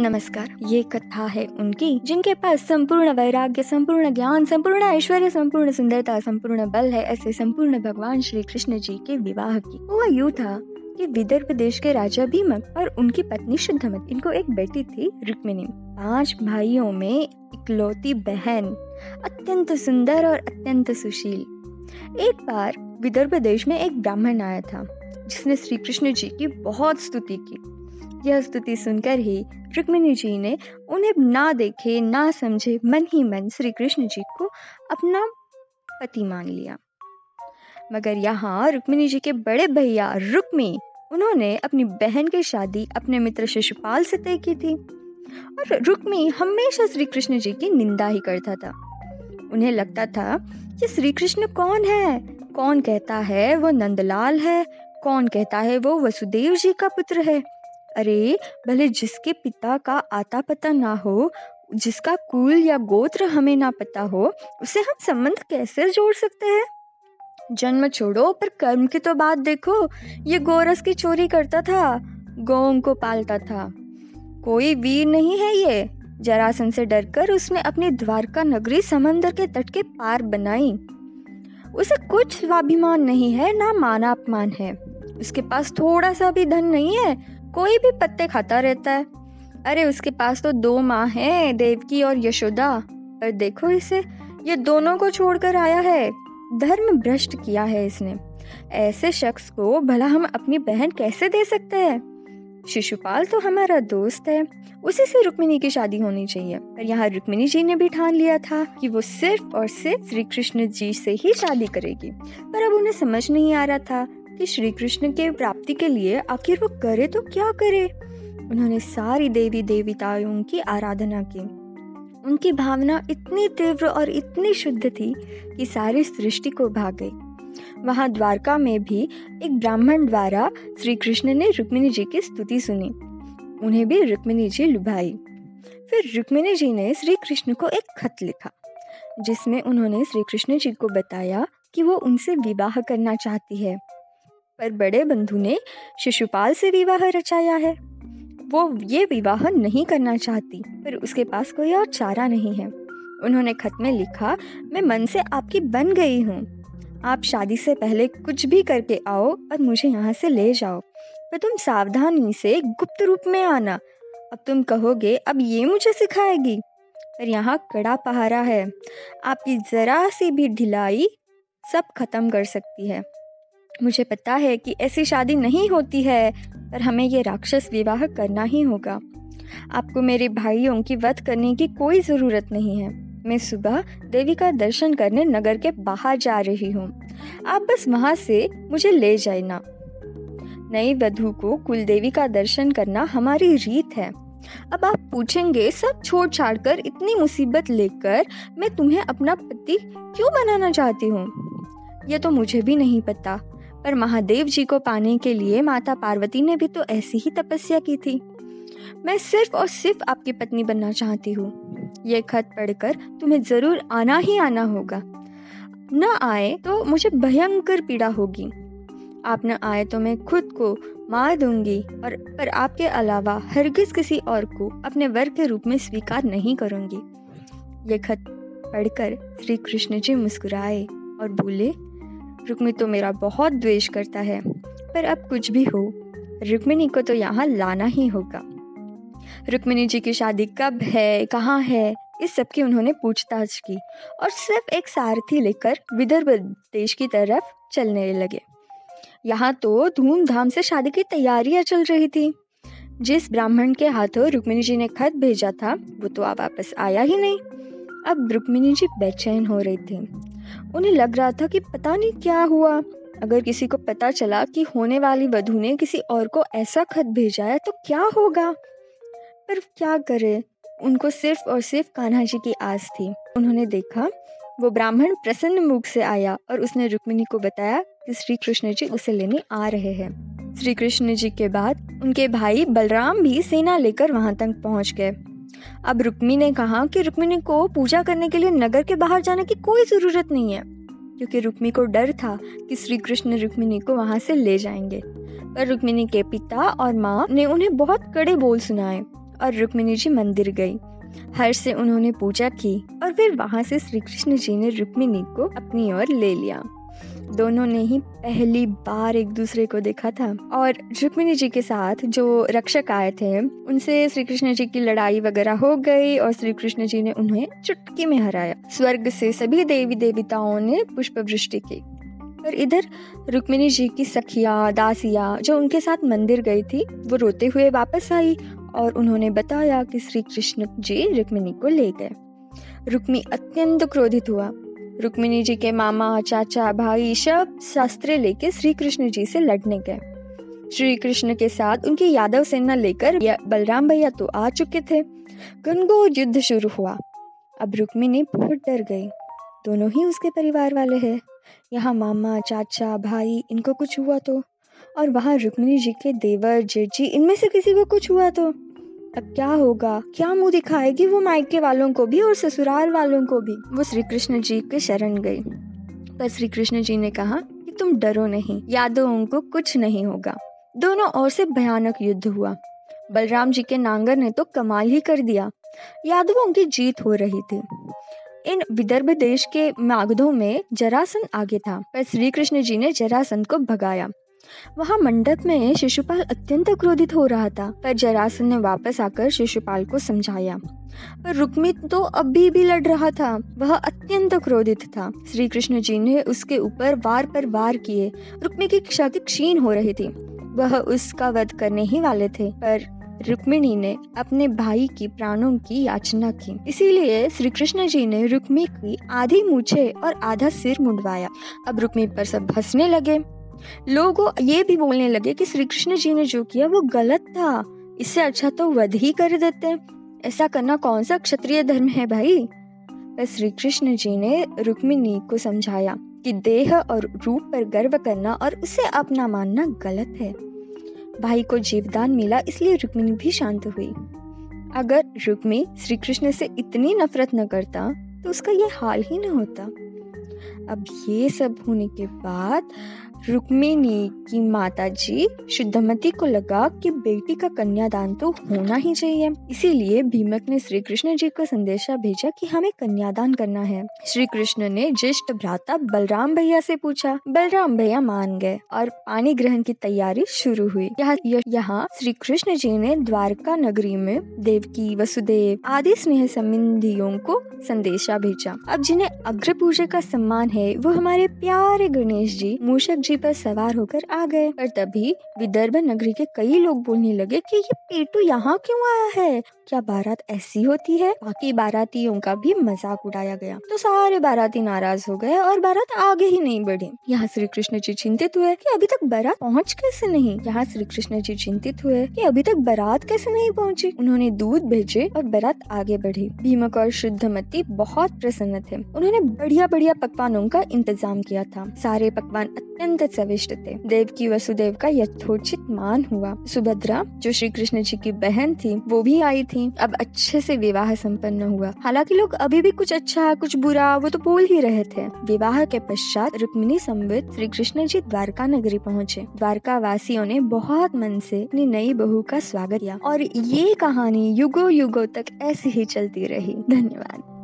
नमस्कार। ये कथा है उनकी, जिनके पास संपूर्ण वैराग्य, संपूर्ण ज्ञान, संपूर्ण ऐश्वर्य, संपूर्ण सुंदरता, संपूर्ण बल है, ऐसे संपूर्ण भगवान श्री कृष्ण जी के विवाह की। हुआ यूँ था कि विदर्भ देश के राजा भीमक और उनकी पत्नी शुद्धमत, इनको एक बेटी थी रुक्मिणी। पाँच भाइयों में इकलौती बहन, अत्यंत सुंदर और अत्यंत सुशील। एक बार विदर्भ देश में एक ब्राह्मण आया था, जिसने श्री कृष्ण जी की बहुत स्तुति की। यह स्तुति सुनकर ही रुक्मिणी जी ने उन्हें ना देखे, ना समझे, मन ही मन श्री कृष्ण जी को अपना पति मान लिया। मगर यहाँ रुक्मिणी जी के बड़े भैया रुक्मी, उन्होंने अपनी बहन की शादी अपने मित्र शिशुपाल से तय की थी। और रुक्मी हमेशा श्री कृष्ण जी की निंदा ही करता था। उन्हें लगता था कि श्री कृष्ण कौन है? कौन कहता है वो नंदलाल है? कौन कहता है वो वसुदेव जी का पुत्र है? अरे, भले जिसके पिता का आता पता ना हो, जिसका कुल या गोत्र हमें ना पता हो, उसे हम संबंध कैसे जोड़ सकते हैं? जन्म छोड़ो, पर कर्म की तो बात देखो। ये गोरस की चोरी करता था गौ को पालता था। कोई वीर नहीं है ये। जरासन से डरकर उसने अपनी द्वारका नगरी समंदर के तट के पार बनाई। उसे कुछ स्वाभिमान नहीं है, ना माना अपमान है। उसके पास थोड़ा सा भी धन नहीं है कोई भी पत्ते खाता रहता है। अरे, उसके पास तो दो माँ हैं, देवकी और यशोदा। पर देखो इसे, ये दोनों को छोड़कर आया है। धर्म भ्रष्ट किया है इसने। ऐसे शख्स को भला हम अपनी बहन कैसे दे सकते हैं? शिशुपाल तो हमारा दोस्त है। उसी से रुक्मिणी की शादी होनी चाहिए। पर यहाँ रुक्मिणी जी ने भी ठान लिया था कि वो सिर्फ़ और सिर्फ़ श्री कृष्ण जी से ही शादी करेगी। पर अब उन्हें समझ नहीं आ रहा था कि श्री कृष्ण के प्राप्ति के लिए आखिर वो करे तो क्या करे? उन्होंने सारी देवी देवताओं की आराधना की। उनकी भावना इतनी तीव्र और इतनी शुद्ध थी कि सारी सृष्टि को भाग गई। वहाँ द्वारका में भी एक ब्राह्मण द्वारा श्री कृष्ण ने रुक्मिणी जी की स्तुति सुनी। उन्हें भी रुक्मिणी जी लुभाई। फिर रुक्मिणी जी ने श्री कृष्ण को एक खत लिखा, जिसमें उन्होंने श्री कृष्ण जी को बताया कि वो उनसे विवाह करना चाहती है। पर बड़े बंधु ने शिशुपाल से विवाह रचाया है। वो ये विवाह नहीं करना चाहती, पर उसके पास कोई और चारा नहीं है। उन्होंने खत में लिखा, मैं मन से आपकी बन गई हूँ। आप शादी से पहले कुछ भी करके आओ और मुझे यहाँ से ले जाओ। पर तुम सावधानी से गुप्त रूप में आना। अब तुम कहोगे, अब ये मुझे सिखाएगी। पर यहाँ कड़ा पहारा है। आपकी ज़रा सी भी ढिलाई सब खत्म कर सकती है। मुझे पता है कि ऐसी शादी नहीं होती है, पर हमें ये राक्षस विवाह करना ही होगा। आपको मेरे भाइयों की वध करने की कोई ज़रूरत नहीं है। मैं सुबह देवी का दर्शन करने नगर के बाहर जा रही हूँ। आप बस वहाँ से मुझे ले जाए ना नई वधु को कुल देवी का दर्शन करना हमारी रीत है। अब आप पूछेंगे, सब छोड़ छाड़ कर इतनी मुसीबत लेकर मैं तुम्हें अपना पति क्यों बनाना चाहती हूँ? ये तो मुझे भी नहीं पता। पर महादेव जी को पाने के लिए माता पार्वती ने भी तो ऐसी ही तपस्या की थी। मैं सिर्फ़ और सिर्फ़ आपकी पत्नी बनना चाहती हूँ। ये खत पढ़कर तुम्हें ज़रूर आना ही आना होगा। न आए तो मुझे भयंकर पीड़ा होगी। आप न आए तो मैं खुद को मार दूँगी और, पर आपके अलावा हरगिज किसी और को अपने वर के रूप में स्वीकार नहीं करूँगी। ये खत पढ़कर श्री कृष्ण जी मुस्कुराए और बोले रुक्मी तो मेरा बहुत द्वेष करता है, पर अब कुछ भी हो, रुक्मिणी को तो यहाँ लाना ही होगा। रुक्मिणी जी की शादी कब है, कहाँ है, इस सब की उन्होंने पूछताछ की और सिर्फ़ एक सारथी लेकर विदर्भ देश की तरफ़ चलने लगे। यहाँ तो धूमधाम से शादी की तैयारियाँ चल रही थी। जिस ब्राह्मण के हाथों रुक्मिणी जी ने खत भेजा था, वो तो अब वापस आया ही नहीं। अब रुक्मिणी जी बेचैन हो रही थी। उन्हें लग रहा था कि पता नहीं क्या हुआ। अगर किसी को पता चला कि होने वाली वधु ने किसी और को ऐसा खत भेजा है तो क्या होगा? पर क्या करे? उनको सिर्फ़ और सिर्फ़ कान्हा जी की आस थी। उन्होंने देखा, वो ब्राह्मण प्रसन्न मुख से आया और उसने रुक्मिणी को बताया कि श्री कृष्ण जी उसे लेने आ रहे हैं। श्री कृष्ण जी के बाद उनके भाई बलराम भी सेना लेकर वहाँ तक पहुँच गए। अब रुक्मी ने कहा कि रुक्मिणी को पूजा करने के लिए नगर के बाहर जाने की कोई ज़रूरत नहीं है, क्योंकि रुक्मी को डर था कि श्री कृष्ण रुक्मिणी को वहाँ से ले जाएँगे। पर रुक्मिणी के पिता और माँ ने उन्हें बहुत कड़े बोल सुनाए और रुक्मिणी जी मंदिर गई। हर्ष से उन्होंने पूजा की और फिर वहाँ से श्री कृष्ण जी ने रुक्मिणी को अपनी ओर ले लिया। दोनों ने ही पहली बार एक दूसरे को देखा था। और रुक्मिणी जी के साथ जो रक्षक आए थे, उनसे श्री कृष्ण जी की लड़ाई वगैरह हो गई और श्री कृष्ण जी ने उन्हें चुटकी में हराया। स्वर्ग से सभी देवी देवताओं ने पुष्प वृष्टि की। और इधर रुक्मिणी जी की सखिया, दासिया जो उनके साथ मंदिर गई थी, वो रोते हुए वापस आई और उन्होंने बताया कि श्री कृष्ण जी रुक्मिणी को ले गए। रुक्मी अत्यंत क्रोधित हुआ। रुक्मिणी जी के मामा, चाचा, भाई सब शास्त्र लेके श्री कृष्ण जी से लड़ने गए। श्री कृष्ण के साथ उनकी यादव सेना लेकर बलराम भैया तो आ चुके थे। गनगोर युद्ध शुरू हुआ। अब रुक्मिणी बहुत डर गई। दोनों ही उसके परिवार वाले हैं। यहाँ मामा, चाचा, भाई, इनको कुछ हुआ तो। और वहाँ रुक्मिणी जी के देवर, जेठी, इनमें से किसी को कुछ हुआ तो। अब क्या होगा? क्या मुँह दिखाएगी वो मायके वालों को भी और ससुराल वालों को भी? वो श्री कृष्ण जी के शरण गई पर श्री कृष्ण जी ने कहा कि तुम डरो नहीं यादवों को कुछ नहीं होगा। दोनों ओर से भयानक युद्ध हुआ। बलराम जी के नांगर ने तो कमाल ही कर दिया। यादवों की जीत हो रही थी। इन विदर्भ देश के मागधों में जरासन आगे था, पर श्री कृष्ण जी ने जरासंध को भगाया। वहाँ मंडप में शिशुपाल अत्यंत क्रोधित हो रहा था, पर जरासन ने वापस आकर शिशुपाल को समझाया। पर रुक्मित तो अभी भी लड़ रहा था, वह अत्यंत क्रोधित था। श्री कृष्ण जी ने उसके ऊपर वार पर वार किए रुक्मी की शक्ति क्षीण हो रही थी। वह उसका वध करने ही वाले थे, पर रुक्मिणी ने अपने भाई की प्राणों की याचना की। इसीलिए श्री कृष्ण जी ने रुक्मी की आधी मूछे और आधा सिर मुंडवाया। अब रुक्मी पर सब हंसने लगे। लोग ये भी बोलने लगे कि श्री कृष्ण जी ने जो किया वो गलत था। इससे अच्छा तो वध ही कर देते ऐसा करना कौन सा क्षत्रिय धर्म है भाई? पर श्री कृष्ण जी ने रुक्मिणी को समझाया कि देह और रूप पर गर्व करना और उसे अपना मानना गलत है। भाई को जीवदान मिला, इसलिए रुक्मिणी भी शांत हुई। अगर रुक्मी श्री कृष्ण से इतनी नफरत न करता तो उसका ये हाल ही न होता। अब ये सब होने के बाद रुक्मिणी की माता जी शुद्धमती को लगा कि बेटी का कन्यादान तो होना ही चाहिए। इसीलिए भीमक ने श्री कृष्ण जी को संदेशा भेजा कि हमें कन्यादान करना है। श्री कृष्ण ने ज्येष्ठ भ्राता बलराम भैया से पूछा। बलराम भैया मान गए और पानी ग्रहण की तैयारी शुरू हुई। यहाँ यहाँ श्री कृष्ण जी ने द्वारका नगरी में देवकी, वसुदेव आदि स्नेह संबंधियों को संदेशा भेजा अब जिन्हें अग्र पूजा का सम्मान है, वो हमारे प्यारे गणेश जी, मूषक जी पर सवार होकर आ गए। और तभी विदर्भ नगरी के कई लोग बोलने लगे कि ये पेटू यहाँ क्यों आया है? क्या बारात ऐसी होती है? बाकी बारातियों का भी मज़ाक उड़ाया गया। तो सारे बाराती नाराज़ हो गए और बारात आगे ही नहीं बढ़ी। यहाँ श्री कृष्ण जी चिंतित हुए कि अभी तक बारात पहुँच कैसे नहीं? यहाँ श्री कृष्ण जी चिंतित हुए कि अभी तक बारात कैसे नहीं पहुँची? उन्होंने दूध भेजे और बारात आगे बढ़ी। भीमक और शुद्धमती बहुत प्रसन्न थे। उन्होंने बढ़िया बढ़िया पकवानों का इंतज़ाम किया था। सारे पकवान अत्यंत सविष्ट थे। देव की वसुदेव का यथोचित मान हुआ। सुभद्रा, जो श्री कृष्ण जी की बहन थी, वो भी आई थी। अब अच्छे से विवाह संपन्न हुआ। हालाँकि लोग अभी भी कुछ अच्छा कुछ बुरा, वो तो बोल ही रहे थे। विवाह के पश्चात रुक्मिणी संबित श्री कृष्ण जी द्वारका नगरी पहुँचे। द्वारका वासियों ने बहुत मन से अपनी नई बहू का स्वागत किया। और ये कहानी युगो युगो तक ऐसे ही चलती रही। धन्यवाद।